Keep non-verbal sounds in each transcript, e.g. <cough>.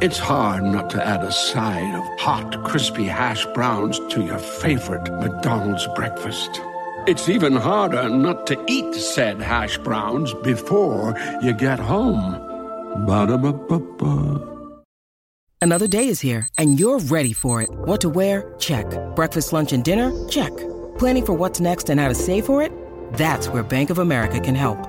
It's hard not to add a side of hot, crispy hash browns to your favorite McDonald's breakfast. It's even harder not to eat said hash browns before you get home. Ba-da-ba-ba-ba. Another day is here, and you're ready for it. What to wear? Check. Breakfast, lunch, and dinner? Check. Planning for what's next and how to save for it? That's where Bank of America can help.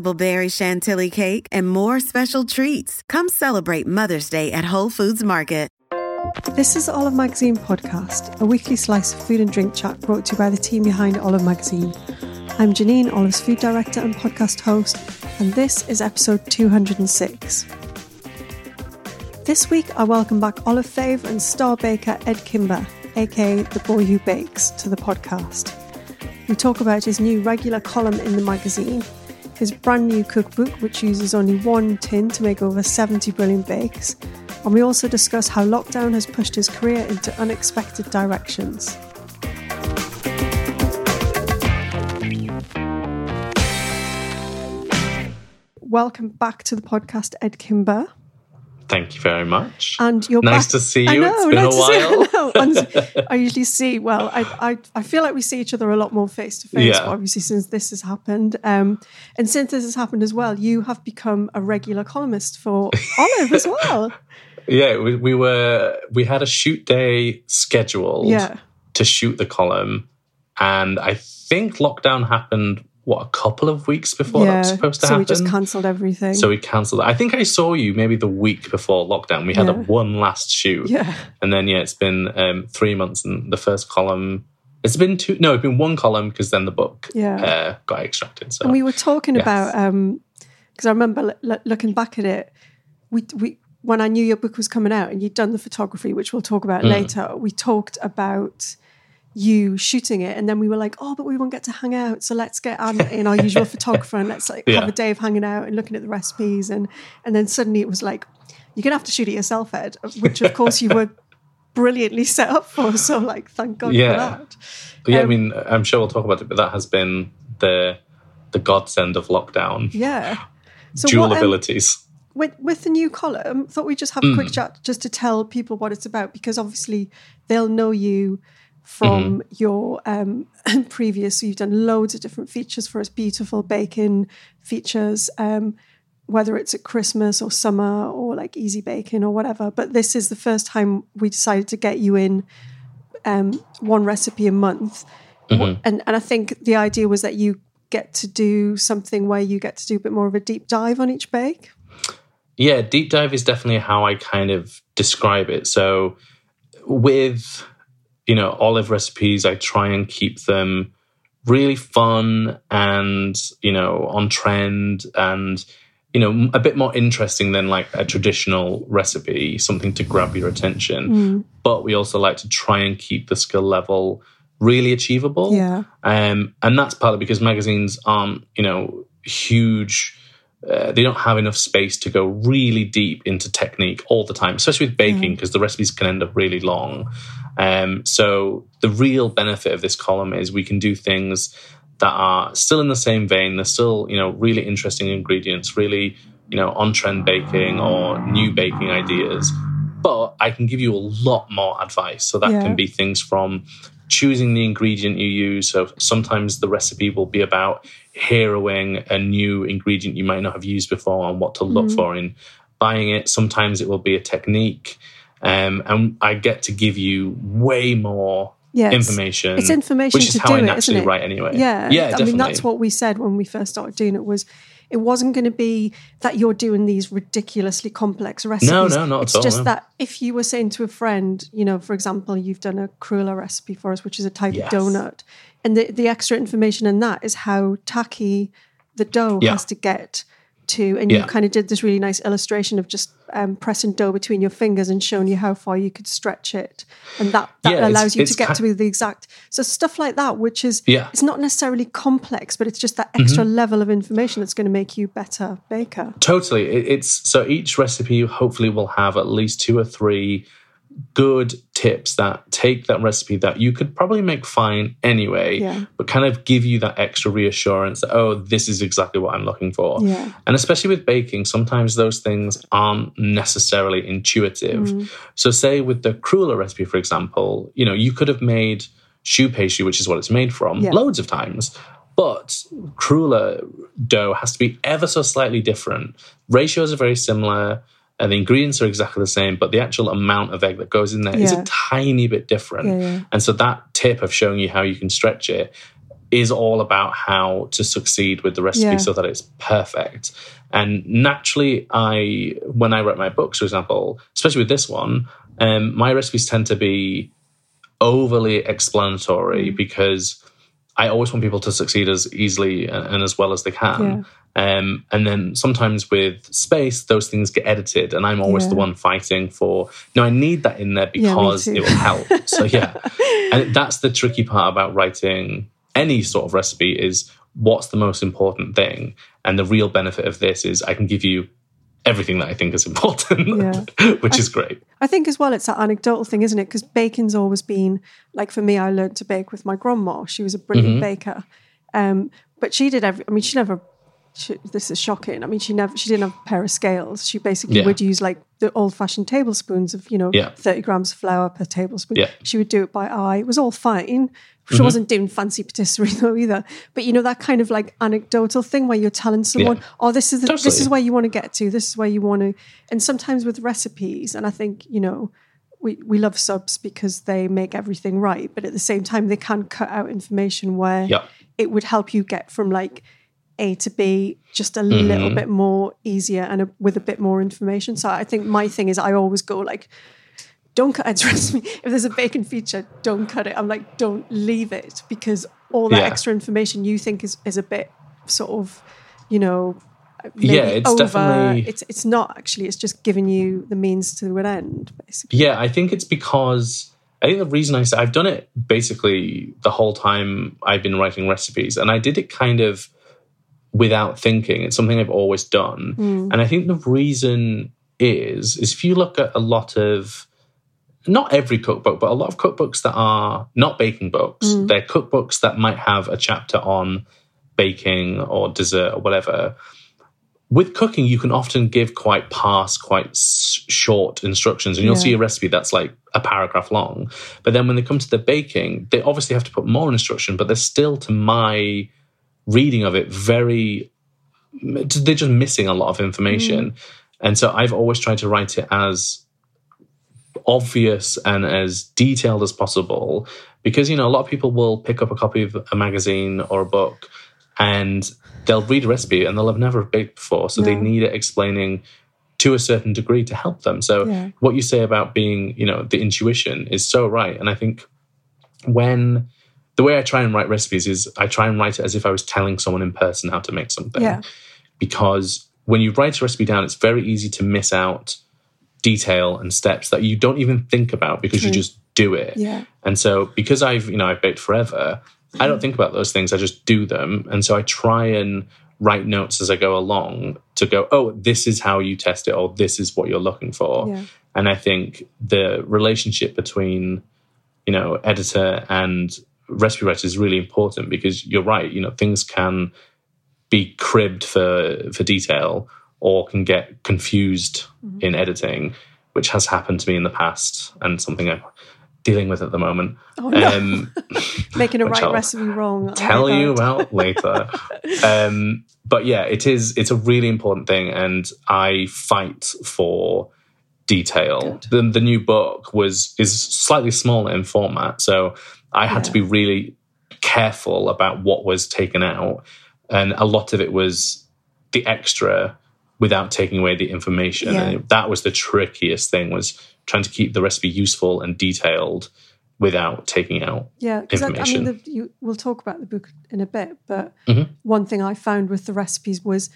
berry chantilly cake, and more special treats. Come celebrate Mother's Day at Whole Foods Market. This is Olive Magazine Podcast, a weekly slice of food and drink chat brought to you by the team behind Olive Magazine. I'm Janine, Olive's food director and podcast host, and this is episode 206. This week, I welcome back Olive fave and star baker Edd Kimber, aka The Boy Who Bakes, to the podcast. We talk about his new regular column in the magazine, his brand new cookbook, which uses only one tin to make over 70 brilliant bakes, and we also discuss how lockdown has pushed his career into unexpected directions. Welcome back to the podcast, Edd Kimber. Thank you very much. And you're nice back- to see you. know, it's been nice a while. <laughs> I <laughs> I usually see. Well, I, I I feel like we see each other a lot more face to face. Obviously, since this has happened, um, and since this has happened as well, you have become a regular columnist for <laughs> Olive as well. yeah, we, we were we had a shoot day scheduled Yeah. to shoot the column, and I think lockdown happened what a couple of weeks before that yeah. was supposed to so happen. So we just cancelled everything. so we cancelled. I think I saw you maybe the week before lockdown. We had a Yeah. one last shoot, yeah. and then yeah, it's been um, three months, and the first column. It's been two. No, it's been one column because then the book Yeah. uh, got extracted. So And we were talking Yes. about because I remember l- l- looking back at it. We we when I knew your book was coming out and you'd done the photography, which we'll talk Mm. about later. We talked about you shooting it, and then we were like, "Oh, but we won't get to hang out, so let's get Anne <laughs> in our usual photographer and let's like have a day of hanging out and looking at the recipes." And and then suddenly it was like, "You're gonna have to shoot it yourself, Edd," which of course you were brilliantly set up for. So like, thank God Yeah. for that. But yeah, I Um, mean, I'm sure we'll talk about it, but that has been the the godsend of lockdown. Yeah. So Dual what, um, abilities. with with the new column, thought we'd just have a quick Mm. chat just to tell people what it's about because obviously they'll know you from Mm-hmm. your um, <clears throat> previous. So you've done loads of different features for us, beautiful baking features, um, whether it's at Christmas or summer or like easy baking or whatever. But this is the first time we decided to get you in um, one recipe a month, Mm-hmm. and and I think the idea was that you get to do something where you get to do a bit more of a deep dive on each bake. Yeah, deep dive is definitely how I kind of describe it. So with you know olive recipes, I try and keep them really fun and you know on trend and you know a bit more interesting than like a traditional recipe, something to grab your attention. But we also like to try and keep the skill level really achievable. Yeah. Um, and that's partly because magazines aren't, you know, huge. Uh, they don't have enough space to go really deep into technique all the time, especially with baking, because the recipes can end up really long. Um, so the real benefit of this column is we can do things that are still in the same vein. They're still, you know, really interesting ingredients, really, you know, on trend baking or new baking ideas. But I can give you a lot more advice. So that Yeah. can be things from choosing the ingredient you use. So sometimes the recipe will be about heroing a new ingredient you might not have used before and what to look for in buying it. Sometimes it will be a technique. Um, and I get to give you way more it's- information. it's information which is to how do I it, naturally it? write anyway. Yeah, yeah, I definitely. mean that's what we said when we first started doing it was it wasn't going to be that you're doing these ridiculously complex recipes. No, no, not it's at all, just no. that if you were saying to a friend, you know, for example, you've done a cruller recipe for us, which is a type Yes. of donut, and the, the extra information in that is how tacky the dough Yeah. has to get to, and you kind of did this really nice illustration of just um, pressing dough between your fingers and showing you how far you could stretch it, and that that Yeah, it's- allows you it's to get to the exact. So stuff like that, which is Yeah. it's not necessarily complex, but it's just that extra level of information that's going to make you better baker. Totally. It, it's so each recipe you hopefully will have at least two or three good tips that take that recipe that you could probably make fine anyway, Yeah. but kind of give you that extra reassurance that, oh, this is exactly what I'm looking for. Yeah. And especially with baking, sometimes those things aren't necessarily intuitive. Mm. So, say with the cruller recipe, for example, you know, you could have made choux pastry, which is what it's made from, Yeah. loads of times. But cruller dough has to be ever so slightly different. Ratios are very similar, and the ingredients are exactly the same, but the actual amount of egg that goes in there is Yeah. a tiny bit different. Yeah, yeah. And so that tip of showing you how you can stretch it is all about how to succeed with the recipe so that it's perfect. And naturally, I when I write my books, for example, especially with this one, um, my recipes tend to be overly explanatory Mm. because I always want people to succeed as easily and as well as they can. Um, and then sometimes with space, those things get edited, and I'm always the one fighting for. No, I need that in there because too. it will help. <laughs> so yeah, and that's the tricky part about writing any sort of recipe is what's the most important thing, and the real benefit of this is I can give you everything that I think is important, <laughs> which is great. I think as well, it's that anecdotal thing, isn't it? Because baking's always been like for me. I learned to bake with my grandma. She was a brilliant Mm-hmm. baker, um, but she did every. I mean, she never. She, this is shocking. I mean, she never. She didn't have a pair of scales. She basically Yeah. would use like the old-fashioned tablespoons of you know Yeah. thirty grams of flour per tablespoon. Yeah. Mm-hmm. She would do it by eye. It was all fine. She wasn't doing fancy patisserie <laughs> though either. But you know that kind of like anecdotal thing where you're telling someone. "Oh, this is the, this is where you want to get to. This is where you want to." And sometimes with recipes, and I think you know we, we love subs because they make everything right, but at the same time, they can cut out information where Yeah. it would help you get from like A to B just a little mm-hmm. bit more easier and a, with a bit more information. So I think my thing is I always go like, don't cut it. <laughs> Trust me, if there's a bacon feature, don't cut it. I'm like, don't leave it because all that Yeah. extra information you think is, is a bit sort of, you know, Yeah, it's over. definitely- It's it's not actually. It's just giving you the means to an end, basically. Yeah, I think it's because I think the reason I say I've done it basically the whole time I've been writing recipes, and I did it kind of without thinking. It's something I've always done, hmm. and I think the reason is is if you look at a lot of not every cookbook, but a lot of cookbooks that are not baking books, hmm. they're cookbooks that might have a chapter on baking or dessert or whatever with cooking, you can often give quite parse, quite s- short instructions, and you'll Yeah. see a recipe that's like a paragraph long. But then when they come to the baking, they obviously have to put more instruction, but they're still, to my reading of it, very they're just missing a lot of information. Mm. And so I've always tried to write it as obvious and as detailed as possible because you know a lot of people will pick up a copy of a magazine or a book and they'll read a recipe and they'll have never baked before. So they need it explaining to a certain degree to help them. So Yeah. what you say about being you know the intuition is so right. And i think when the way i try and write recipes is i try and write it as if i was telling someone in person how to make something Yeah. because when you write a recipe down, it's very easy to miss out detail and steps that you don't even think about because you just do it. Yeah. And so because I've, you know, I've baked forever, I don't think about those things. I just do them. And so I try and write notes as I go along to go, oh, this is how you test it, or this is what you're looking for. Yeah. And I think the relationship between, you know, editor and recipe writer is really important because you're right, you know, things can be cribbed for for detail or can get confused in editing, which has happened to me in the past and something I'm dealing with at the moment. Oh, no. Um, <laughs> Making a <laughs> right I'll recipe wrong. Oh tell you about later. <laughs> um, but yeah, it is. It's a really important thing, and I fight for detail. The, the new book was is slightly smaller in format, so I had to be really careful about what was taken out, and a lot of it was the extra without taking away the information. Yeah. And that was the trickiest thing was trying to keep the recipe useful and detailed without taking out Yeah, because I, I information. mean, the, you, we'll talk about the book in a bit, but Mm-hmm. one thing I found with the recipes was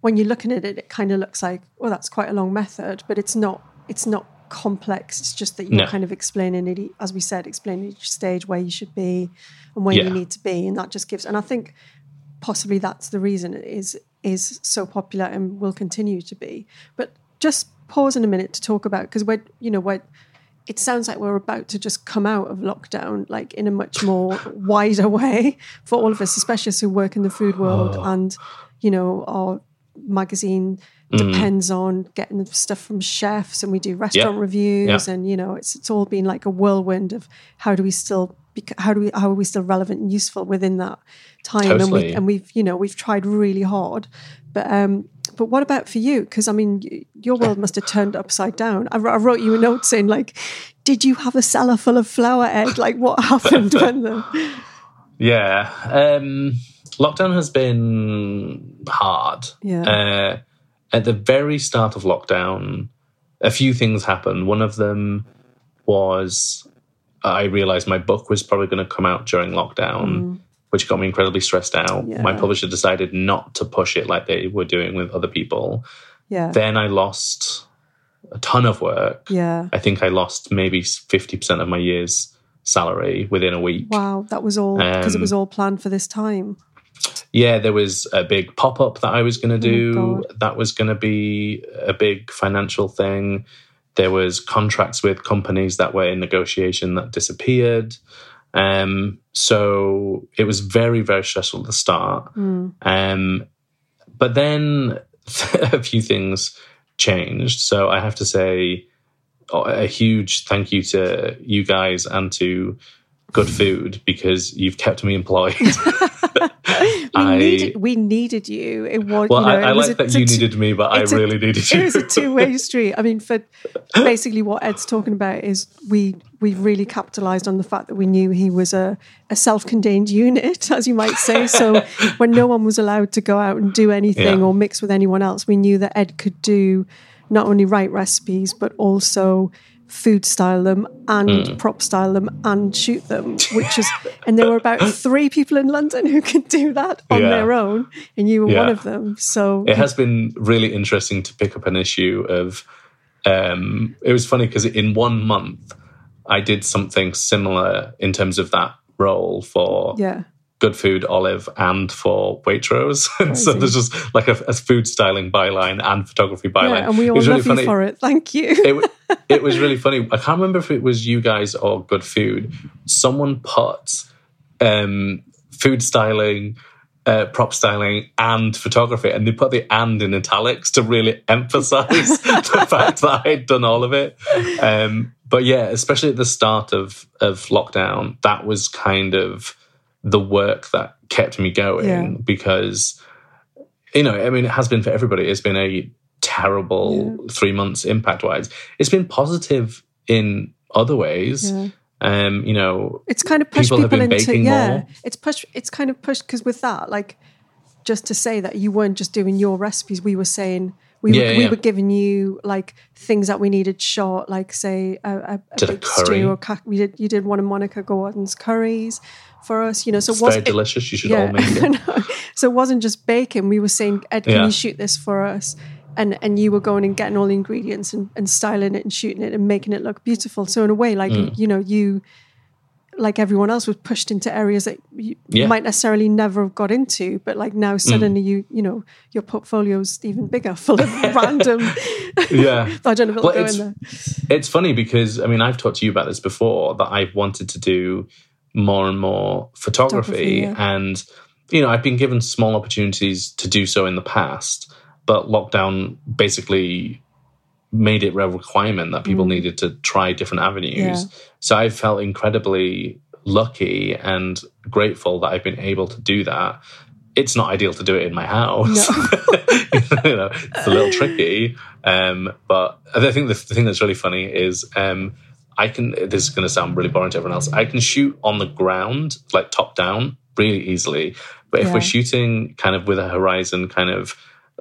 when you're looking at it, it kind of looks like, well, that's quite a long method, but it's not. It's not complex. It's just that you're No. kind of explaining it, as we said, explaining each stage where you should be and where Yeah. you need to be, and that just gives. And I think possibly that's the reason it is is so popular and will continue to be. But just pause in a minute to talk about because we're you know we're it sounds like we're about to just come out of lockdown like in a much <laughs> more wider way for all of us especially us who work in the food world oh. and you know our magazine depends on getting stuff from chefs and we do restaurant reviews Yeah. and you know it's it's all been like a whirlwind of how do we still how do we how are we still relevant and useful within that time and we Totally. and we've you know we've tried really hard but um but what about for you because i mean your world must have turned upside down I, I wrote you a note saying like did you have a cellar full of flour egg like what <laughs> happened when the <laughs> Yeah. Um, lockdown has been hard. Yeah. Uh, at the very start of lockdown, a few things happened. One of them was I realized my book was probably going to come out during lockdown, which got me incredibly stressed out. Mm. Yeah. My publisher decided not to push it like they were doing with other people. yeah Then I lost a ton of work. yeah I think I lost maybe 50% of my year's salary within a week. wow that was all because it Um, was all planned for this time yeah, there was a big pop up that I was going to do. God. that was going to be a big financial thing. There was contracts with companies that were in negotiation that disappeared. Um, so it was very, very stressful at the start. Um, but then <laughs> a few things changed. So I have to say a huge thank you to you guys and to Good <laughs> Food because you've kept me employed. <laughs> we I- needed we needed you it was Well, you know, I, I like a- that you needed me, but I it's a- really needed you. it was a two-way <laughs> street. I mean, for basically what Edd's talking about is we we really capitalized on the fact that we knew he was a, a self-contained unit, <laughs> as you might say. So <laughs> when no one was allowed to go out and do anything Yeah. or mix with anyone else, we knew that Edd could do not only write recipes but also food style them and Hmm. prop style them and shoot them which is and there were about <laughs> three people in london who could do that on Yeah. their own and you were one of them so it has been really interesting to pick up an issue of um it was funny because in one month i did something similar in terms of that role for yeah good food olive and for waitrose and <laughs> so there's just like a, a food styling byline and photography byline Yeah, and we It all was love really you for it. <laughs> Thank you. it, <laughs> it was really funny. I can't remember if it was you guys or Good Food. Someone put um, food styling, uh, prop styling, and photography, and they put the "and" in italics to really emphasize the fact that I had done all of it. Um, but yeah, especially at the start of of lockdown, that was kind of the work that kept me going Yeah. because you know, I mean, it has been for everybody. It's been a terrible three months impact wise. It's been positive in other ways. Yeah. Um, you know, It's kind of pushed People people, have been into baking yeah. more. It's pushed. It's kind of pushed because with that, like, just to say that you weren't just doing your recipes. We were saying we Yeah, were, we were giving you like things that we needed short, like say a, a, a a curry. stew or we did. You did one of Monica Gordon's curries for us. You know, so it's was very it- delicious. You should yeah, all make <laughs> it. know. So it wasn't just bacon. We were saying, Edd, can Yeah. you shoot this for us? And and you were going and getting all the ingredients and, and styling it and shooting it and making it look beautiful. So in a way, like Mm. you know, you like everyone else was pushed into areas that you, Yeah. might necessarily never have got into, but like now Mm. suddenly you you know your portfolio's even bigger, full of <laughs> random. <laughs> Yeah. I don't know if it'll Well, go it's- in there. It's funny because I mean I've talked to you about this before that I've wanted to do more and more photography, Photography, yeah. and you know I've been given small opportunities to do so in the past, but lockdown basically made it a requirement that people needed to try different avenues. Mm. Yeah. So I felt incredibly lucky and grateful that I've been able to do that. It's not ideal to do it in my house. <laughs> you know, it's a little tricky. Um, but I think the, the thing that's really funny is um, I can. This is going to sound really boring to everyone else. I can shoot on the ground, like top down, really easily. But if Yeah. we're shooting kind of with a horizon kind of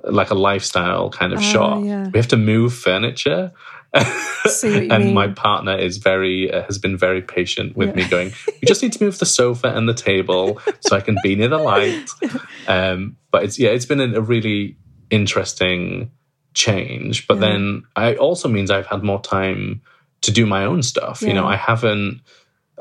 like a lifestyle kind of Ah, shop. yeah. We have to move furniture. See what you <laughs> and mean. my partner is very uh, has been very patient with Yeah. me going we just need to move the sofa and the table so i can be near the light <laughs> um but it's yeah it's been a, a really interesting change but Yeah. then it also means i've had more time to do my own stuff you know i haven't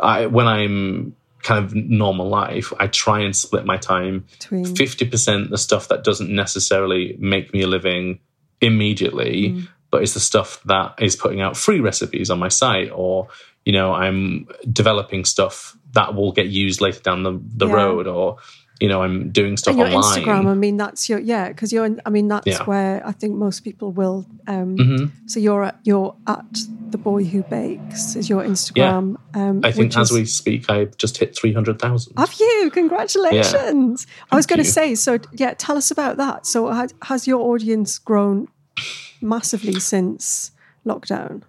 i when i'm kind of normal life i try and split my time 50% the stuff that doesn't necessarily make me a living immediately Mm. but it's the stuff that is putting out free recipes on my site or you know i'm developing stuff that will get used later down the, the Yeah. road or you know i'm doing stuff and your online Instagram, I mean, that's your yeah, because you're. I mean, that's Yeah. where I think most people will. Um, Mhm. So you're at you're at the boy who bakes is your Instagram. Um, i think as is- we speak i've just hit 300000 have you congratulations. I was going to say so. Yeah, tell us about that. So has, has your audience grown massively since lockdown?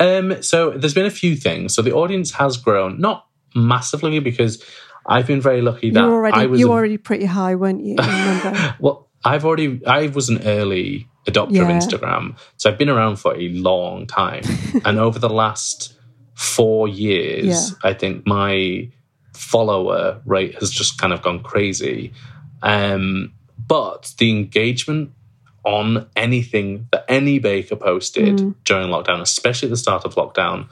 Um, so there's been a few things. So the audience has grown, not massively, because I've been very lucky that You were already I was you were already pretty high, weren't you? <laughs> Well, I've already I was an early adopter Yeah. of Instagram, so I've been around for a long time, <laughs> and over the last four years, Yeah. I think my follower rate has just kind of gone crazy. Um, but the engagement on anything that any baker posted Mm. during lockdown, especially at the start of lockdown,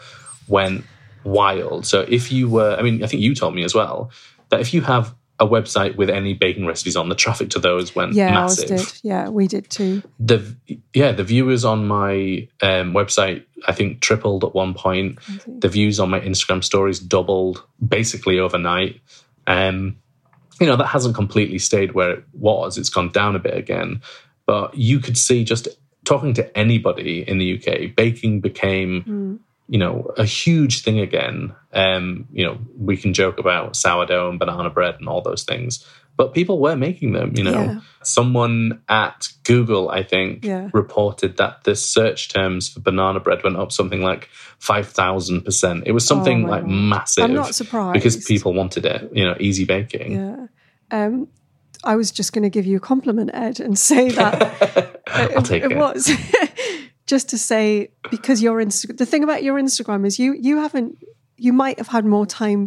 went wild. So if you were, I mean, I think you told me as well that if you have a website with any baking recipes on, the traffic to those went Yeah, ours massive. did. Yeah, we did too. The yeah, the viewers on my um, website I think tripled at one point. The views on my Instagram stories doubled basically overnight. Um, you know that hasn't completely stayed where it was. It's gone down a bit again, but you could see just talking to anybody in the UK, baking became you know a huge thing again. Um, you know we can joke about sourdough and banana bread and all those things, but people were making them. You know, Yeah. someone at Google I think Yeah. reported that the search terms for banana bread went up something like five thousand percent. It was something Oh like God. massive. I'm not surprised. because people wanted it. You know, easy baking. Yeah. Um, I was just going to give you a compliment, Edd, and say that <laughs> I'll take it. was <laughs> just to say because your Insta- the thing about your Instagram is you you haven't you might have had more time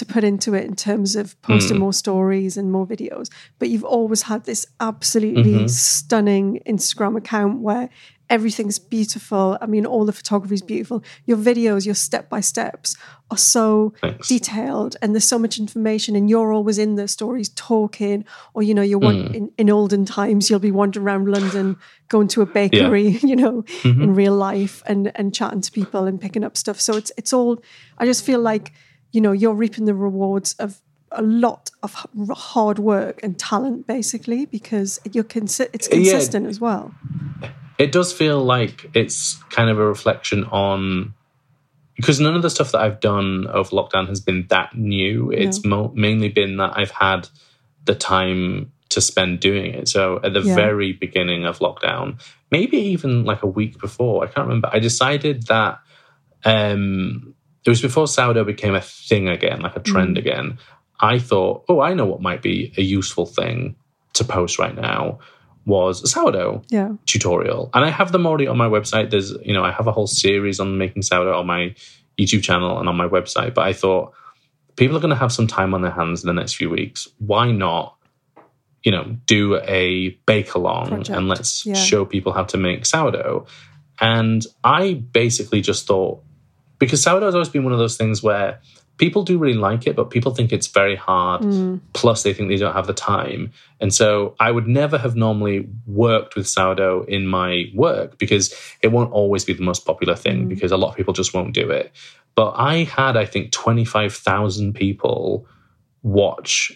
to put into it in terms of posting Hmm. more stories and more videos, but you've always had this absolutely Mm-hmm. stunning Instagram account where everything's beautiful. I mean, all the photography is beautiful. Your videos, your step by steps are so Thanks. detailed and there's so much information and you're always in the stories talking or you know you're one, in, in olden times you'll be wandering around london going to a bakery <laughs> you know Mm-hmm. in real life and and chatting to people and picking up stuff so it's it's all i just feel like you know you're reaping the rewards of a lot of hard work and talent basically because you're consi- it's Yeah. consistent as well it does feel like it's kind of a reflection on because none of the stuff that I've done over lockdown has been that new. It's mo- mainly been that I've had the time to spend doing it. So at the Yeah. very beginning of lockdown, maybe even like a week before, I can't remember. I decided that um, it was before sourdough became a thing again, like a trend Mm. again. I thought, oh, I know what might be a useful thing to post right now was a sourdough yeah. tutorial. And i have them already on my website. There's you know i have a whole series on making sourdough on my youtube channel and on my website. But i thought people are going to have some time on their hands in the next few weeks. Why not you know do a bake along Project, and let's yeah. show people how to make sourdough? And i basically just thought because sourdough has always been one of those things where people do really like it but people think it's very hard. Mm. plus they think they don't have the time. And so i would never have normally worked with sourdough in my work because it won't always be the most popular thing because a lot of people just won't do it. But i had i think 25000 people watch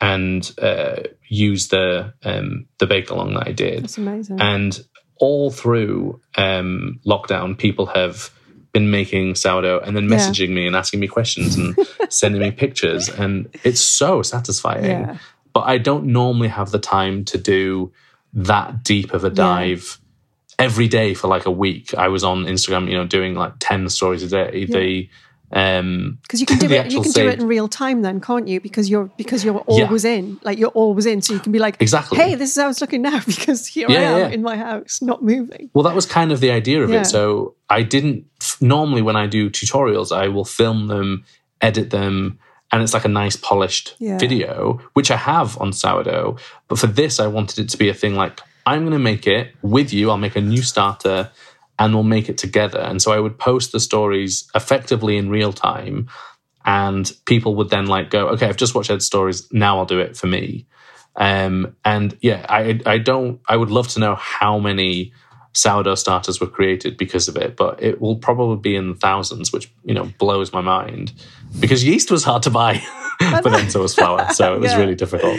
and uh, use the um, the bake along that i did. That's amazing. And all through um, lockdown, people have been making sourdough and then Yeah. messaging me and asking me questions and <laughs> sending me pictures. And it's so satisfying. Yeah. But I don't normally have the time to do that deep of a dive every day for like a week. I was on Instagram, you know, doing like 10 stories a day. Um, Because you can <laughs> do it. You can do it in real time, then, can't you? Because you're because you're Yeah. always in. Like you're always in, so you can be like, Exactly. Hey, this is how it's looking now <laughs> because here I am yeah. in my house, not moving. Well, that was kind of the idea of Yeah. it. So I didn't normally when I do tutorials, I will film them, edit them, and it's like a nice polished Yeah. video, which I have on sourdough. But for this, I wanted it to be a thing like I'm going to make it with you. I'll make a new starter, and we'll make it together. And so I would post the stories effectively in real time, and people would then like go, "Okay, I've just watched Edd's stories. Now I'll do it for me." Um, and yeah, I I don't. I would love to know how many sourdough starters were created because of it, but it will probably be in the thousands, which you know blows my mind because yeast was hard to buy, <laughs> but then so was flour, <laughs> so it was Yeah. really difficult.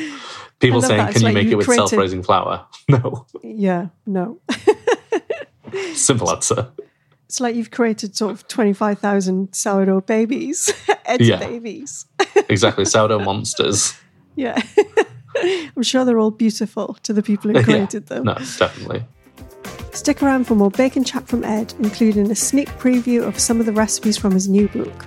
People saying, "Can you like make you it with created- self-raising flour?" <laughs> No, Yeah, no. Simple answer. It's like you've created sort of twenty five thousand sourdough babies, <laughs> Edd's Yeah. babies. Exactly, sourdough <laughs> monsters. Yeah. <laughs> I'm sure they're all beautiful to the people who created them. No, definitely. Stick around for more bacon chat from Edd, including a sneak preview of some of the recipes from his new book.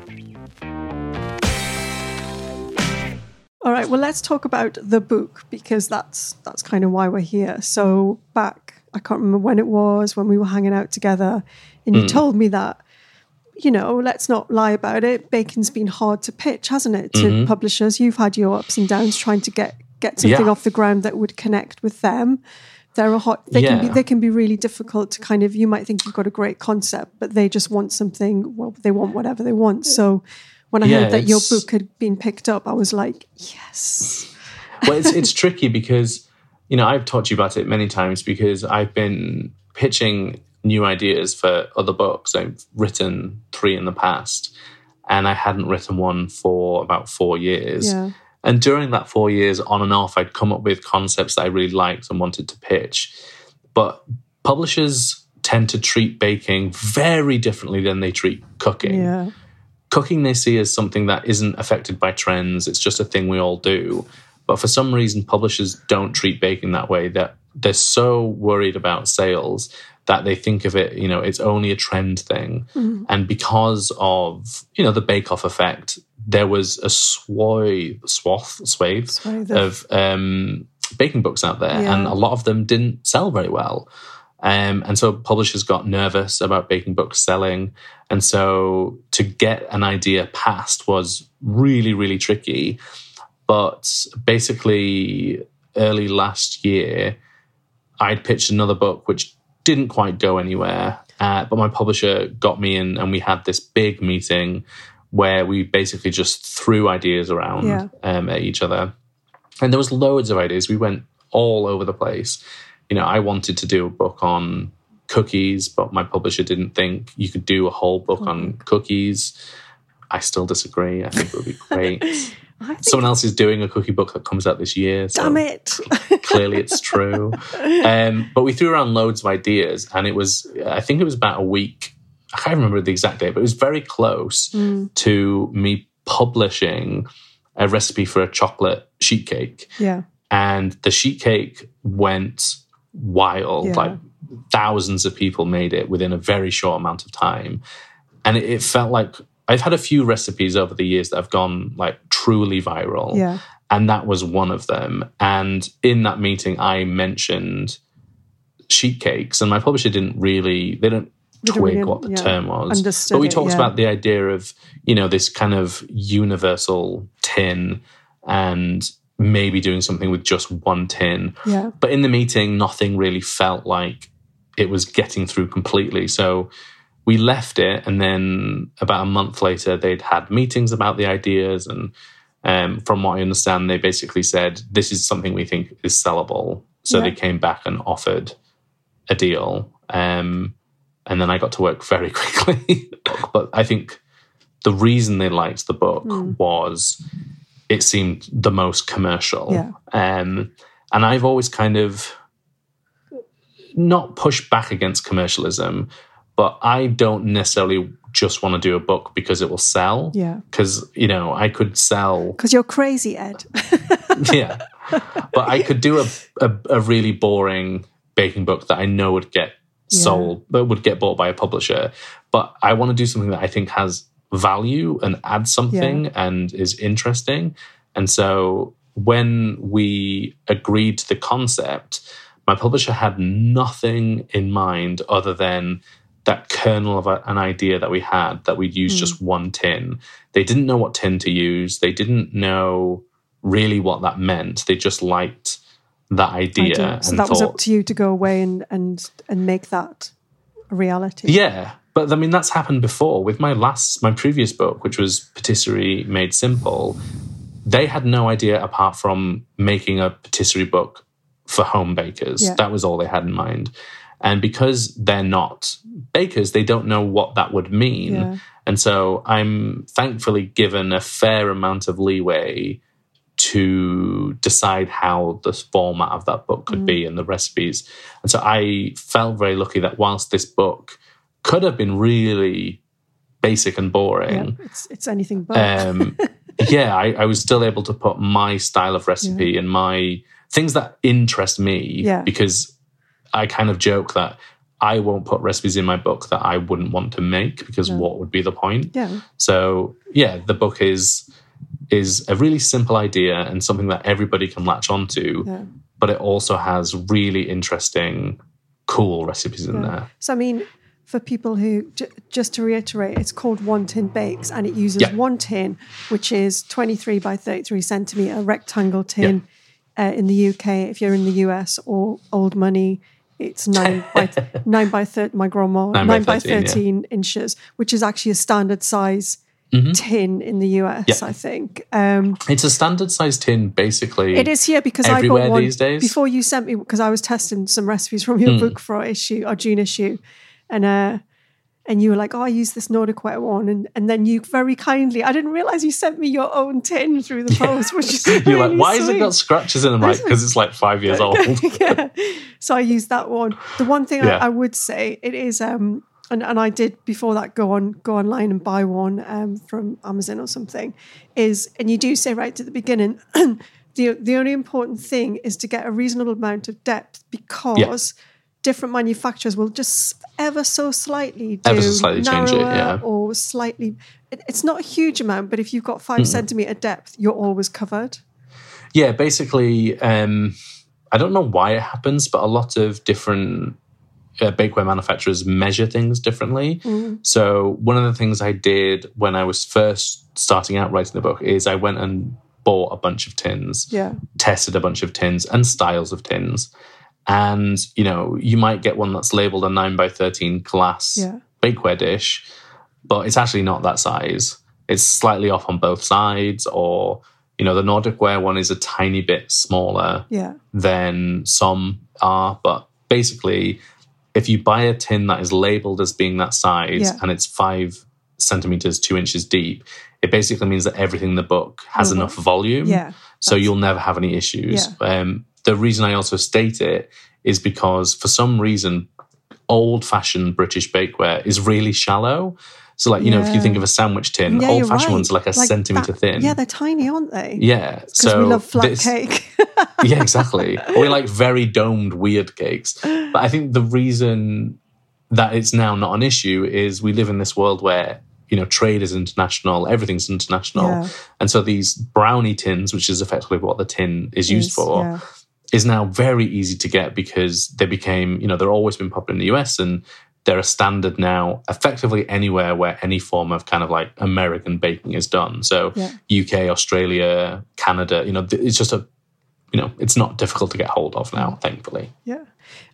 All right, well, let's talk about the book because that's that's kind of why we're here. So back, I can't remember when it was when we were hanging out together, and you mm. told me that you know, let's not lie about it. Bacon's been hard to pitch, hasn't it, to mm-hmm. publishers? You've had your ups and downs trying to get get something Yeah. off the ground that would connect with them. They're a hot. They can be. Yeah. They can be really difficult to kind of. You might think you've got a great concept, but they just want something. Well, they want whatever they want. So when I Yeah, heard that your book had been picked up, I was like, yes. well, it's it's <laughs> tricky because you know I've talked to you about it many times because I've been pitching new ideas for other books. I've written three in the past, and I hadn't written one for about four years. Yeah. And during that four years, on and off, I'd come up with concepts that I really liked and wanted to pitch. But publishers tend to treat baking very differently than they treat cooking Yeah. cooking they see as something that isn't affected by trends. It's just a thing we all do. But for some reason, publishers don't treat baking that way. That they're so worried about sales that they think of it, you know, it's only a trend thing. And because of you know the Bake Off effect, there was a swathe, swath, swathe, Swathe of um, baking books out there, Yeah. and a lot of them didn't sell very well. Um, and so publishers got nervous about baking books selling. And so to get an idea passed was really, really tricky. But basically, early last year, I'd pitched another book which didn't quite go anywhere. Uh, but my publisher got me in, and we had this big meeting where we basically just threw ideas around Yeah. um, at each other. And there was loads of ideas. We went all over the place. You know, I wanted to do a book on cookies, but my publisher didn't think you could do a whole book on cookies. I still disagree. I think it would be <laughs> great. Someone else is doing a cookie book that comes out this year. So damn it. clearly it's true. <laughs> Um, but we threw around loads of ideas, and it was, I think it was about a week. I can't remember the exact date, but it was very close to me publishing a recipe for a chocolate sheet cake. yeah. And the sheet cake went wild. Yeah. Like thousands of people made it within a very short amount of time. And it, it felt like I've had a few recipes over the years that have gone like truly viral Yeah. and that was one of them. And in that meeting, I mentioned sheet cakes, and my publisher didn't really they don't twig really, what the yeah, term was. understood But we it, talked yeah. about the idea of you know this kind of universal tin and maybe doing something with just one tin. Yeah. But in the meeting, nothing really felt like it was getting through completely. So we left it, and then about a month later, they'd had meetings about the ideas. And um, from what I understand, they basically said, This is something we think is sellable. So Yeah. they came back and offered a deal. Um, and then I got to work very <laughs> quickly. but I think the reason they liked the book Hmm. was it seemed the most commercial. Yeah. Um, and I've always kind of not pushed back against commercialism, but I don't necessarily just want to do a book because it will sell. Yeah. Because, you know, I could sell Because you're crazy, Edd. <laughs> yeah. But I could do a, a, a really boring baking book that I know would get Yeah. sold, that would get bought by a publisher. But I want to do something that I think has value and adds something and is interesting. And so when we agreed to the concept, my publisher had nothing in mind other than that kernel of a, an idea that we had that we'd use hmm. just one tin. They didn't know what tin to use. They didn't know really what that meant. They just liked that idea. idea. So and that was up to you to go away and and and make that a reality. Yeah, but I mean that's happened before with my last, my previous book, which was Patisserie Made Simple. They had no idea apart from making a patisserie book for home bakers. Yeah. That was all they had in mind. And because they're not bakers, they don't know what that would mean. Yeah. And so I'm thankfully given a fair amount of leeway to decide how the format of that book could be and the recipes. And so I felt very lucky that whilst this book could have been really basic and Yeah, boring, it's it's anything but. um, <laughs> yeah, I, I was still able to put my style of recipe and my things that interest me Yeah. because I kind of joke that I won't put recipes in my book that I wouldn't want to make because what would be the point? yeah, So yeah, the book is is a really simple idea and something that everybody can latch onto, yeah. but it also has really interesting, cool recipes in there. So I mean, for people who j- just to reiterate, it's called One Tin Bakes, and it uses Yeah. one tin, which is twenty three by thirty three centimeter rectangle tin. Uh, in the UK, if you're in the US or old money, it's <laughs> nine by nine by thirty. My grandma Nine nine, by by 13, yeah. inches, which is actually a standard size tin in the US. Mm-hmm. Yeah. I think. Um, It's a standard size tin, basically. It is here because I bought one these days. before you sent me because I was testing some recipes from your Hmm. book for our issue, our June issue, and uh, and you were like, "Oh, I use this Nordic Ware one," and and then you very kindly, I didn't realize you sent me your own tin through the <laughs> post, which is <laughs> You're really like, why has it got scratches in them? Like, because it's like five years <laughs> old. yeah. So I used that one. The one thing Yeah. I, I would say it is, um, and, and I did before that go on go online and buy one um, from Amazon or something. Is and you do say right at the beginning, <clears throat> the the only important thing is to get a reasonable amount of depth because. Different manufacturers will just ever so slightly do Ever so slightly change it, narrower yeah. or slightly. it- It's not a huge amount, but if you've got 5 centimeter depth, you're always covered. Yeah, basically, um, I don't know why it happens, but a lot of different uh, bakeware manufacturers measure things differently. So, one of the things I did when I was first starting out writing the book is I went and bought a bunch of tins, Yeah. tested a bunch of tins and styles of tins. And, you know, you might get one that's labeled a 9 by 13 glass Yeah. bakeware dish, but it's actually not that size. It's slightly off on both sides, or you know, the Nordic Ware one is a tiny bit smaller Yeah. than some are. But basically, if you buy a tin that is labeled as being that size Yeah. and it's five centimeters, two inches deep, it basically means that everything in the book has Will enough volume. Yeah. So you'll never have any issues. Um, the reason I also state it is because for some reason, old fashioned British bakeware is really shallow. So, like, you know, if you think of a sandwich tin, Yeah, old fashioned right. ones are like a centimeter that- thin. Yeah, they're tiny, aren't they? yeah. So we love flat this- cake. <laughs> <laughs> yeah, exactly. Or we like very domed, weird cakes. But I think the reason that it's now not an issue is we live in this world where you know trade is international, everything's international, Yeah. and so these brownie tins, which is effectively what the tin is used Is, for, yeah. Is now very easy to get because they became, you know, they're always been popular in the US and they're a standard now effectively anywhere where any form of kind of like American baking is done. So Yeah. UK, Australia, Canada, you know, it's just a, you know, it's not difficult to get hold of now, thankfully. Yeah.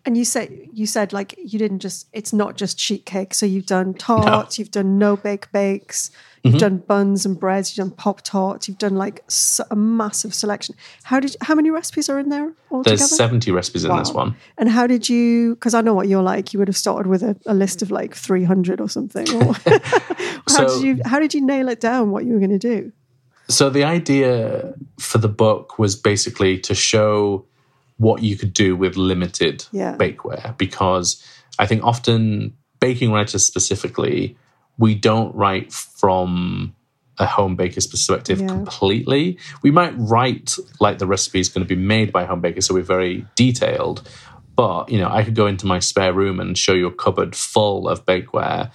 And you said you said like you didn't just it's not just sheet cake. So you've done tarts, you've done no bake bakes, Mm-hmm. you've done buns and breads, you've done pop tarts, you've done like a massive selection. How did how many recipes are in there altogether? There's 70 recipes in this one. And how did you? Because I know what you're like. You would have started with a, a list of like 300 or something. Or <laughs> how So- did you? How did you nail it down? What you were going to do? So the idea for the book was basically to show what you could do with limited Yeah. bakeware because I think often baking writers specifically, we don't write from a home baker's perspective Yeah. completely. We might write like the recipe is going to be made by home baker, so we're very detailed. But you know, I could go into my spare room and show you a cupboard full of bakeware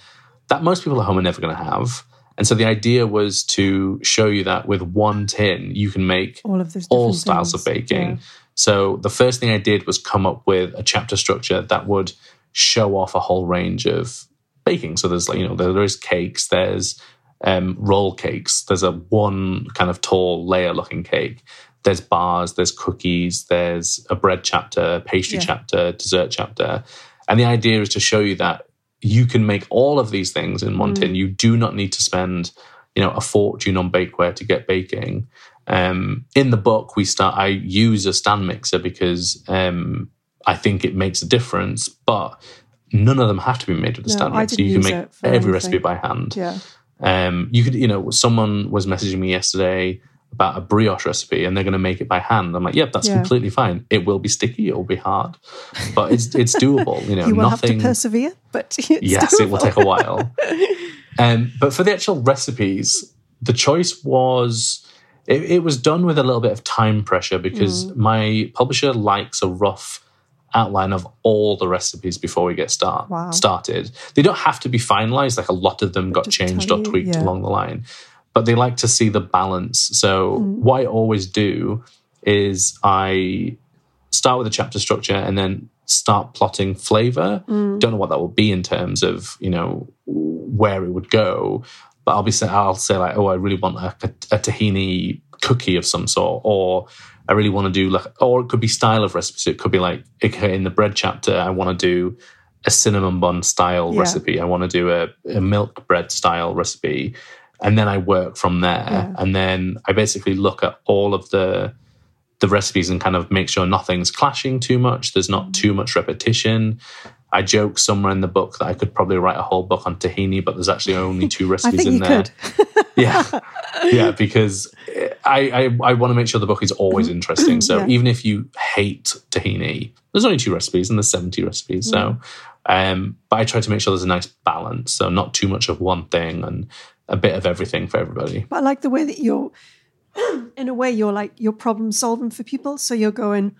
that most people at home are never going to have. And so the idea was to show you that with one tin, you can make All of all styles things. of baking. Yeah. So the first thing I did was come up with a chapter structure that would show off a whole range of baking. So there's like, you know, there, is cakes, there's um, roll cakes, there's a one kind of tall layer looking cake. There's bars, there's cookies, there's a bread chapter, pastry Yeah. chapter, dessert chapter. And the idea is to show you that you can make all of these things in Mm. one tin. You do not need to spend, you know, a fortune on bakeware to get baking. Um, in the book, we start. I use a stand mixer because um, I think it makes a difference, but none of them have to be made with a No, stand I You can make every recipe by hand. Yeah. Um, you could, you know, someone was messaging me yesterday about a brioche recipe, and they're going to make it by hand. I'm like, yep, that's Yeah. completely fine. It will be sticky, it will be hard, but it's it's doable. You know, <laughs> You will nothing. have to persevere, but <laughs> it's yes, it will take a while. <laughs> um, but for the actual recipes, the choice was it, it was done with a little bit of time pressure because Mm. my publisher likes a rough outline of all the recipes before we get start Wow. started. They don't have to be finalized; like a lot of them got just changed or tweaked yeah. along the line. But they like to see the balance. So Mm. what I always do is I start with a chapter structure and then start plotting flavor. Mm. Don't know what that will be in terms of you know where it would go, but I'll be say I'll say like, oh, I really want a, a tahini cookie of some sort, or I really want to do like, or it could be style of recipes. It could be like okay, in the bread chapter, I want to do a cinnamon bun style Yeah. recipe. I want to do a, a milk bread style recipe. And then I work from there. Yeah. And then I basically look at all of the the recipes and kind of make sure nothing's clashing too much. There's not mm. too much repetition. I joke somewhere in the book that I could probably write a whole book on tahini, but there's actually only two <laughs> recipes in there. <laughs> Yeah, <laughs> yeah, because I I, I want to make sure the book is always interesting. So Mm-hmm. <clears throat> Yeah. even if you hate tahini, there's only two recipes and there's 70 recipes. So, Mm. um, but I try to make sure there's a nice balance. So not too much of one thing and a bit of everything for everybody. But I like the way that you're, <clears throat> in a way, you're like you're problem solving for people. So you're going,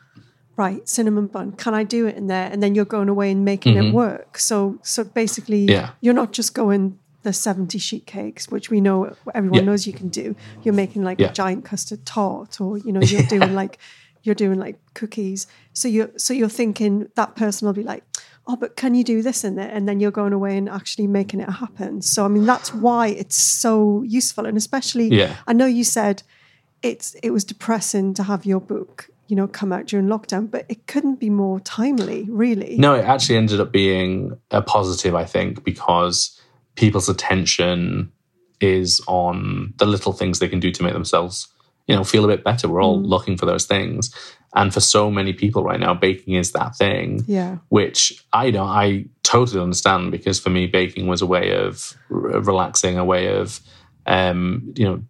right, cinnamon bun. Can I do it in there? And then you're going away and making it work. So so basically, Mm-hmm. Yeah. you're not just going the seventy sheet cakes, which we know everyone Yeah. knows you can do. You're making like Yeah. a giant custard tart, or you know, <laughs> you're doing like you're doing like cookies. So you're so you're thinking that person will be like. Oh, but can you do this in there? And then you're going away and actually making it happen. So, I mean, that's why it's so useful. And especially, Yeah. I know you said it's it was depressing to have your book, you know, come out during lockdown, but it couldn't be more timely, really. No, it actually ended up being a positive, I think, because people's attention is on the little things they can do to make themselves, you know, feel a bit better. We're all looking for those things. And for so many people right now, baking is that thing. Yeah. Which I don't, I totally understand because for me, baking was a way of r- relaxing, a way of, um, you know,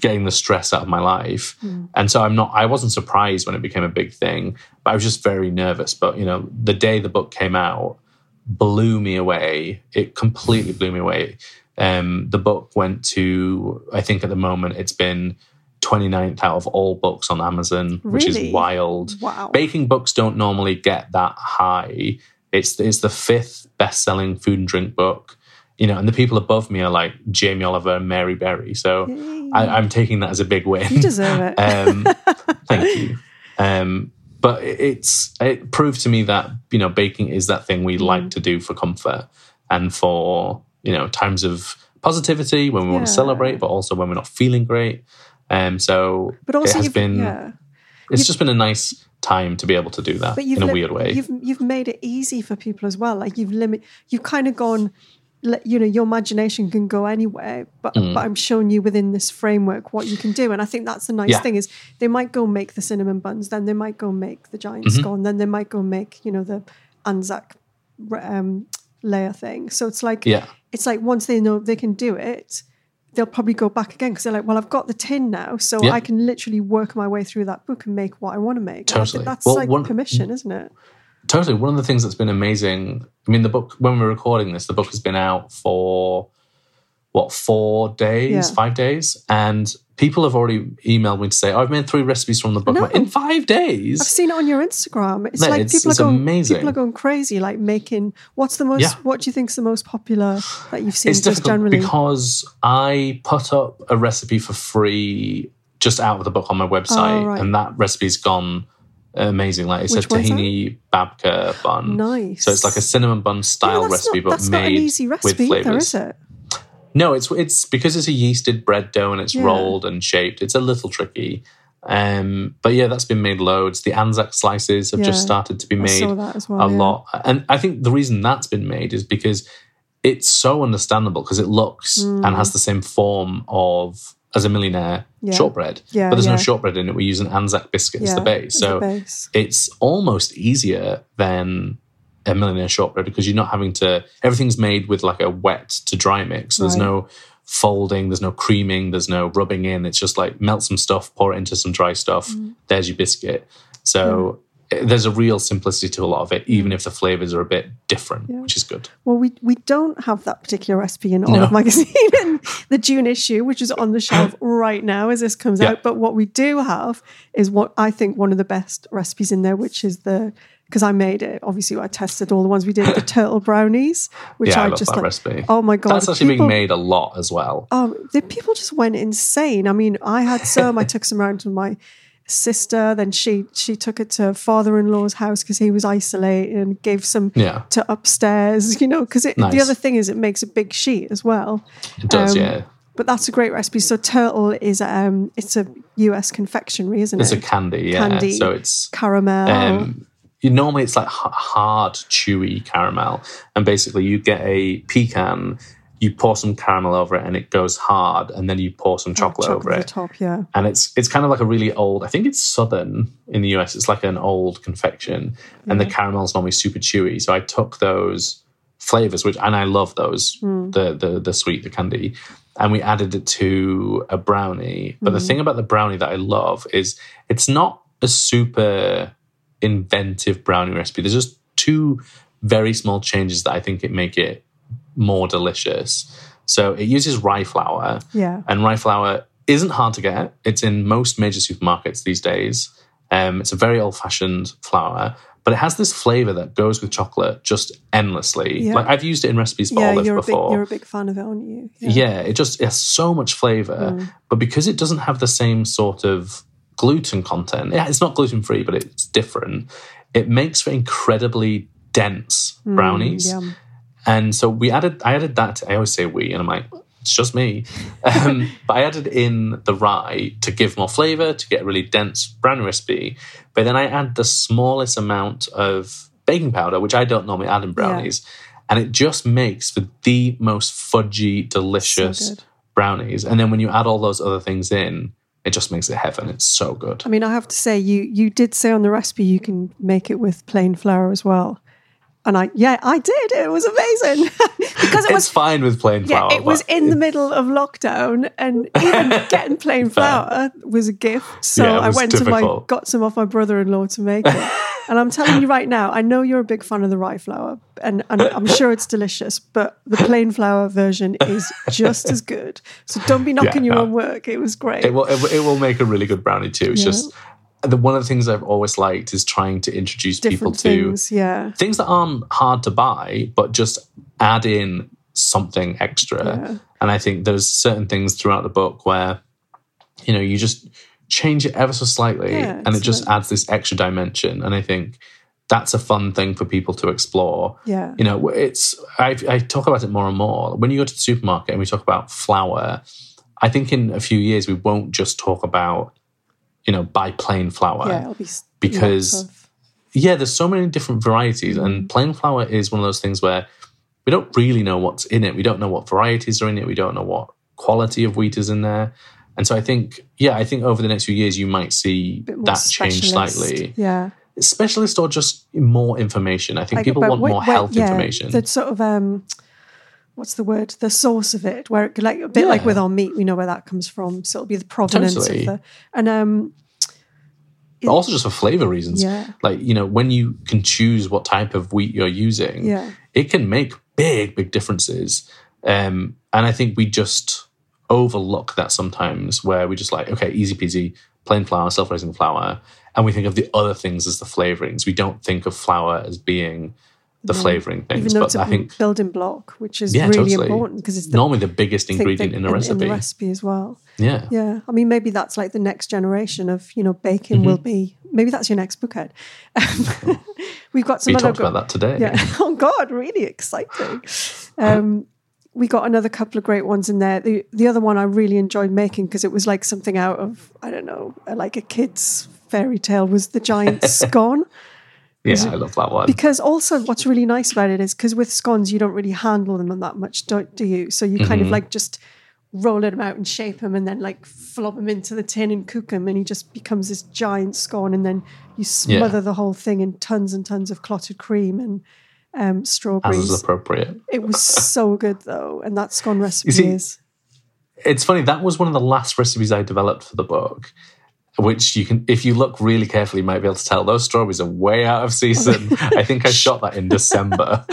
getting the stress out of my life. And so I'm not, I wasn't surprised when it became a big thing, but I was just very nervous. But, you know, the day the book came out blew me away. It completely blew me away. Um, the book went to, I think at the moment it's been 29th out of all books on Amazon, which is wild. Wow. Baking books don't normally get that high. It's it's the fifth best-selling food and drink book. You know, and the people above me are like Jamie Oliver and Mary Berry. So I, I'm taking that as a big win. You deserve it. Um, <laughs> thank you. Um, but it's it proved to me that you know baking is that thing we Mm. like to do for comfort and for you know times of positivity when we want to celebrate, but also when we're not feeling great. Um, so but also, it has been yeah. it's just been a nice time to be able to do that But you've in a li- weird way. You've you've made it easy for people as well. Like you've limit. You've kind of gone. You know, your imagination can go anywhere, but Mm. but I'm showing you within this framework what you can do, and I think that's the nice Yeah. thing is they might go make the cinnamon buns, then they might go make the giant Mm-hmm. scone, then they might go make you know the Anzac um, layer thing. So it's like Yeah. it's like once they know they can do it, they'll probably go back again because they're like, well, I've got the tin now, so Yeah. I can literally work my way through that book and make what I want to make. Totally. That's Well, like one- permission, isn't it? Totally. One of the things that's been amazing. I mean, the book when we're recording this, the book has been out for what four days, Yeah. five days, and people have already emailed me to say, oh, I've made three recipes from the book in five days. I've seen it on your Instagram. It's No, like it's- people it's are going amazing. people are going crazy, like making what's the most Yeah. what do you think's the most popular that you've seen it's just difficult generally? because I put up a recipe for free just out of the book on my website, Oh, right. and that recipe's gone amazing. Like it's Which a tahini babka bun. Nice. So it's like a cinnamon bun style that's recipe, not, but made not an easy with recipe either, flavors. is it? No, it's it's because it's a yeasted bread dough and it's Yeah. rolled and shaped. It's a little tricky. Um, but yeah, that's been made loads. The Anzac slices have just started to be made saw that as well. a yeah. lot. And I think the reason that's been made is because it's so understandable because it looks and has the same form of as a millionaire. Yeah. shortbread. Yeah, but there's yeah. no shortbread in it. We use an Anzac biscuit as the base. So the base. it's almost easier than a millionaire shortbread because you're not having to everything's made with like a wet to dry mix. So there's Right. no folding, there's no creaming, there's no rubbing in. It's just like melt some stuff, pour it into some dry stuff. Mm. There's your biscuit. So there's a real simplicity to a lot of it, even if the flavors are a bit different, which is good. Well, we we don't have that particular recipe in No. Olive <laughs> Magazine in the June issue, which is on the shelf <laughs> right now as this comes Yeah. out. But what we do have is what I think one of the best recipes in there, which is the because I made it. Obviously, I tested all the ones we did, the <laughs> turtle brownies, which yeah, I, I just that like. recipe. Oh my god, That's actually people- being made a lot as well. Oh, the people just went insane. I mean, I had some. I took some around to my sister. Then she she took it to father-in-law's house because he was isolated and gave some Yeah. to upstairs. You know, because the other thing is it makes a big sheet as well. It does, Um, yeah. But that's a great recipe. So turtle is um it's a US confectionery, isn't it? It's a candy, yeah. Candy. So it's Caramel. um, you normally it's like h- hard, chewy caramel, and basically you get a pecan, you pour some caramel over it, and it goes hard, and then you pour some oh, chocolate, over on the it, top, yeah. and it's it's kind of like a really old. I think it's southern in the US. It's like an old confection, and the caramel's normally super chewy. So I took those flavors, which and I love those hmm. the the the sweet the candy, and we added it to a brownie. But the hmm. thing about the brownie that I love is it's not a super inventive brownie recipe. There's just two very small changes that I think it make it more delicious. So it uses rye flour. Yeah. And rye flour isn't hard to get. It's in most major supermarkets these days. Um, it's a very old fashioned flour, but it has this flavor that goes with chocolate just endlessly. Yeah. Like I've used it in recipes for Yeah, olive you're a big before. you're a big fan of it, aren't you? yeah. it just it has so much flavor, Mm. but because it doesn't have the same sort of gluten content, yeah, it's not gluten free, but it's different. It makes for incredibly dense brownies. Mm, yum. And so we added, I added that. To, I always say we, and I'm like, it's just me. <laughs> Um, but I added in the rye to give more flavor, to get a really dense brownie recipe. But then I add the smallest amount of baking powder, which I don't normally add in brownies. And it just makes for the most fudgy, delicious good. brownies. And then when you add all those other things in, it just makes it heaven. It's so good. I mean, I have to say, you you did say on the recipe you can make it with plain flour as well. And I, yeah, I did. It was amazing <laughs> because it It's was, fine with plain flour. yeah, it was in the middle of lockdown, and even <laughs> getting plain flour was a gift. So Yeah, I went to my, got some off my brother-in-law to make it. <laughs> and I'm telling you right now, I know you're a big fan of the rye flour, and, and I'm sure it's delicious. But the plain flour version is just as good. So don't be knocking your no. own work. It was great. It will, it will, it will make a really good brownie too. It's Yeah. just the, one of the things I've always liked is trying to introduce people Different to things, yeah. things that aren't hard to buy, but just add in something extra. Yeah. And I think there's certain things throughout the book where, you know, you just change it ever so slightly Yeah, and it just adds this extra dimension. And I think that's a fun thing for people to explore. Yeah. You know, it's, I, I talk about it more and more. When you go to the supermarket and we talk about flour, I think in a few years we won't just talk about, you know, buy plain flour yeah, it'll be because- of- yeah, there's so many different varieties, Mm. and plain flour is one of those things where we don't really know what's in it. We don't know what varieties are in it. We don't know what quality of wheat is in there. And so I think, yeah, I think over the next few years you might see that change slightly. Yeah. Specialist or just more information. I think Like, people want wait- more health yeah, information. The sort of um, what's the word? The source of it, where it, like a bit like with our meat, we know where that comes from. So it'll be the provenance Totally. of the and um, But also just for flavor reasons. Yeah. Like, you know, when you can choose what type of wheat you're using, Yeah. it can make big, big differences. Um, and I think we just overlook that sometimes where we just like, okay, easy peasy, plain flour, self raising flour. And we think of the other things as the flavorings. We don't think of flour as being the flavoring things. Even though But it's a I think building block, which is Yeah, really totally. important because it's the normally the biggest ingredient that- in a recipe. In the recipe as well. Yeah. Yeah, I mean, maybe that's like the next generation of you know baking will Mm-hmm. be. Maybe that's your next book, Edd. <laughs> We've got some We other. talked about that today. Yeah. <laughs> Oh God, really exciting. Um, we got another couple of great ones in there. The the other one I really enjoyed making because it was like something out of I don't know, like a kid's fairy tale was the giant <laughs> scone. Yeah, I love that one. Because also, what's really nice about it is because with scones you don't really handle them that much, don't do you? So you kind Mm-hmm. of like just roll them out and shape them, and then like flop them into the tin and cook them, and he just becomes this giant scone. And then you smother the whole thing in tons and tons of clotted cream and um, As strawberries. is appropriate. It was so good though, and that scone recipe see, is It's funny, that was one of the last recipes I developed for the book. Which you can, if you look really carefully, you might be able to tell those strawberries are way out of season. <laughs> I think I shot that in December.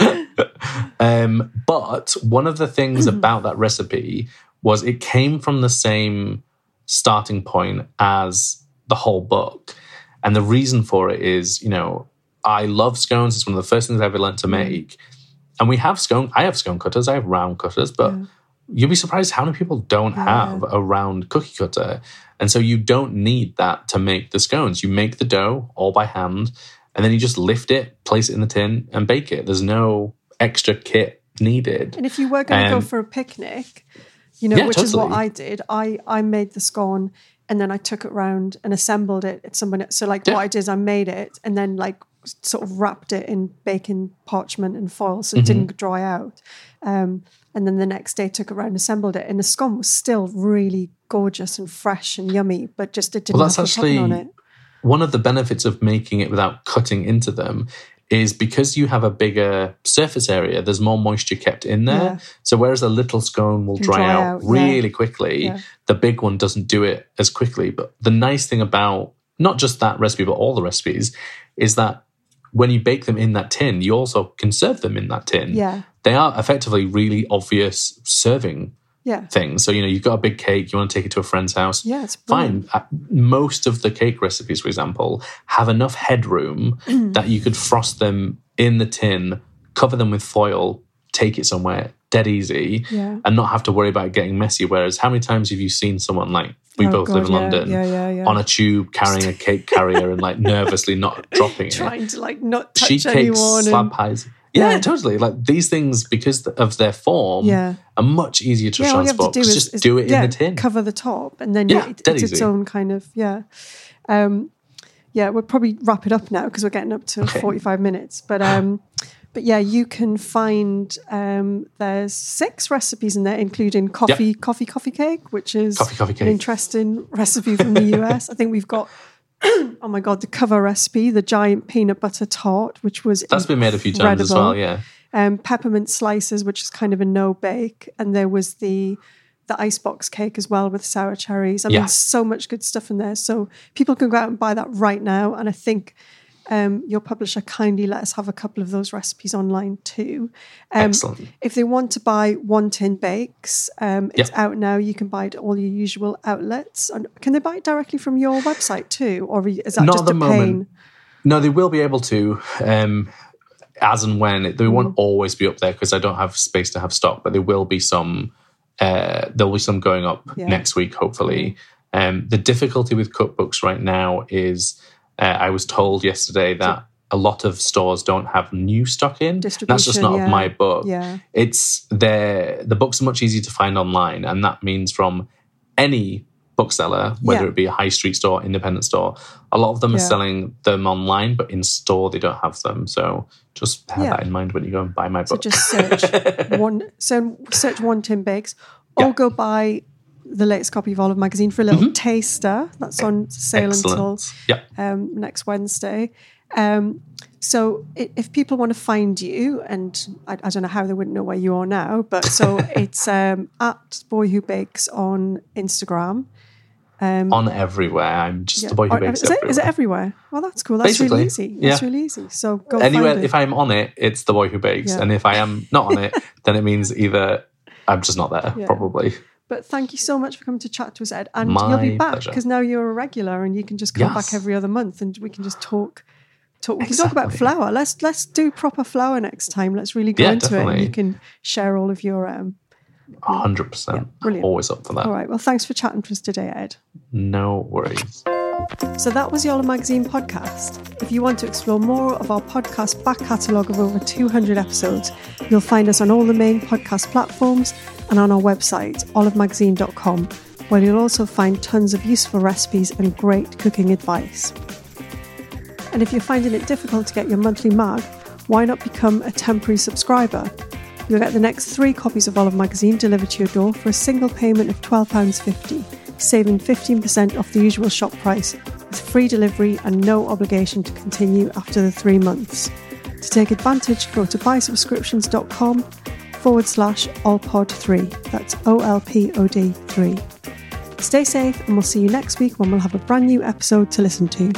<laughs> um, but one of the things about that recipe was it came from the same starting point as the whole book. And the reason for it is, you know, I love scones. It's one of the first things I ever learned to make. And we have scone, I have scone cutters, I have round cutters, but you'll be surprised how many people don't have a round cookie cutter. And so you don't need that to make the scones. You make the dough all by hand, and then you just lift it, place it in the tin, and bake it. There's no extra kit needed. And if you were going to Um, go for a picnic, you know, Yeah, which is what. I did, I I made the scone and then I took it round and assembled it at someone. So like Yeah. what I did is I made it and then like sort of wrapped it in baking parchment and foil so it Mm-hmm. didn't dry out. Um, and then the next day took it around, assembled it, and the scone was still really gorgeous and fresh and yummy, but just it didn't Well, that's topping on actually it. one of the benefits of making it without cutting into them is because you have a bigger surface area, there's more moisture kept in there. Yeah. So whereas a little scone will dry, dry out, out, yeah. really quickly, Yeah. the big one doesn't do it as quickly. But the nice thing about not just that recipe, but all the recipes, is that when you bake them in that tin, you also conserve them in that tin. Yeah. They are effectively really obvious serving Yeah. things. So, you know, you've got a big cake, you want to take it to a friend's house. Yeah, it's brilliant. fine. Uh, Most of the cake recipes, for example, have enough headroom <clears throat> that you could frost them in the tin, cover them with foil, take it somewhere dead easy, Yeah. and not have to worry about getting messy. Whereas, how many times have you seen someone like we Oh, both God, live in yeah, London yeah, on a tube carrying a cake carrier and like <laughs> nervously not dropping it? Trying to like not touch Sheet cakes, anyone. slab and, pies. Yeah, Yeah. totally. Like these things, because of their form, Yeah. are much easier to yeah, all you have to transport. do is just is- do it yeah, in the tin. cover the top, and then Yeah, it, it's its easy. own kind of yeah. Um, yeah, we'll probably wrap it up now because we're getting up to Okay. forty-five minutes. But um, but yeah, you can find um, there's six recipes in there, including coffee, coffee, coffee cake, which is Coffee, coffee an cake. interesting recipe from the US. I think we've got. <laughs> oh my god, the cover recipe, the giant peanut butter tart, which was That's been made a few times as well. Yeah. um, peppermint slices, which is kind of a no bake, and there was the the icebox cake as well with sour cherries. I Yeah. mean, so much good stuff in there. So people can go out and buy that right now. And I think um, your publisher kindly let us have a couple of those recipes online too. Um, Excellent. If they want to buy one tin bakes, um, it's Yep. out now. You can buy it at all your usual outlets. And can they buy it directly from your website too, or is that Not just a the pain? No, they will be able to, um, as and when. They Mm. won't always be up there because I don't have space to have stock, but there will be some. Uh, there'll be some going up Yeah. next week, hopefully. Um, the difficulty with cookbooks right now is uh, I was told yesterday that a lot of stores don't have new stock in. That's just not yeah. of my book. Yeah. It's there. The books are much easier to find online, and that means from any bookseller, whether Yeah. it be a high street store, independent store. A lot of them are selling them online, but in store they don't have them. So just have that in mind when you go and buy my So book. just search <laughs> one. So search one tin bakes, or go buy the latest copy of Olive magazine for a little taster. That's on sale until. Yeah. um, next Wednesday. Um, so i- if people want to find you, and I, I don't know how they wouldn't know where you are now, but so <laughs> it's um, at Boy Who Bakes on Instagram. On everywhere. I'm just the boy who bakes is, it, everywhere. is it everywhere? Well, that's cool. That's really Basically, easy. That's yeah. really easy. So go Anywhere, it. if I'm on it, it's the boy who bakes. Yeah. And if I am not on it, <laughs> then it means either I'm just not there, Yeah. probably. But thank you so much for coming to chat to us, Edd. And My you'll be back because now you're a regular and you can just come Yes. back every other month and we can just talk. Talk. We can talk about Exactly. flour. Let's let's do proper flour next time. Let's really go Yeah, into it. And you can share all of your. Um, hundred percent. brilliant. Always up for that. all right. Well, thanks for chatting to us today, Edd. No worries. So that was the Olive Magazine podcast. If you want to explore more of our podcast back catalogue of over 200 episodes, you'll find us on all the main podcast platforms and on our website, olivemagazine.com, where you'll also find tons of useful recipes and great cooking advice. And if you're finding it difficult to get your monthly mag, why not become a temporary subscriber? You'll get the next three copies of Olive Magazine delivered to your door for a single payment of £12.50, saving 15% off the usual shop price, with free delivery and no obligation to continue after the three months. To take advantage, go to buysubscriptions.com forward slash olpod3. That's O L P O D 3. Stay safe, and we'll see you next week when we'll have a brand new episode to listen to.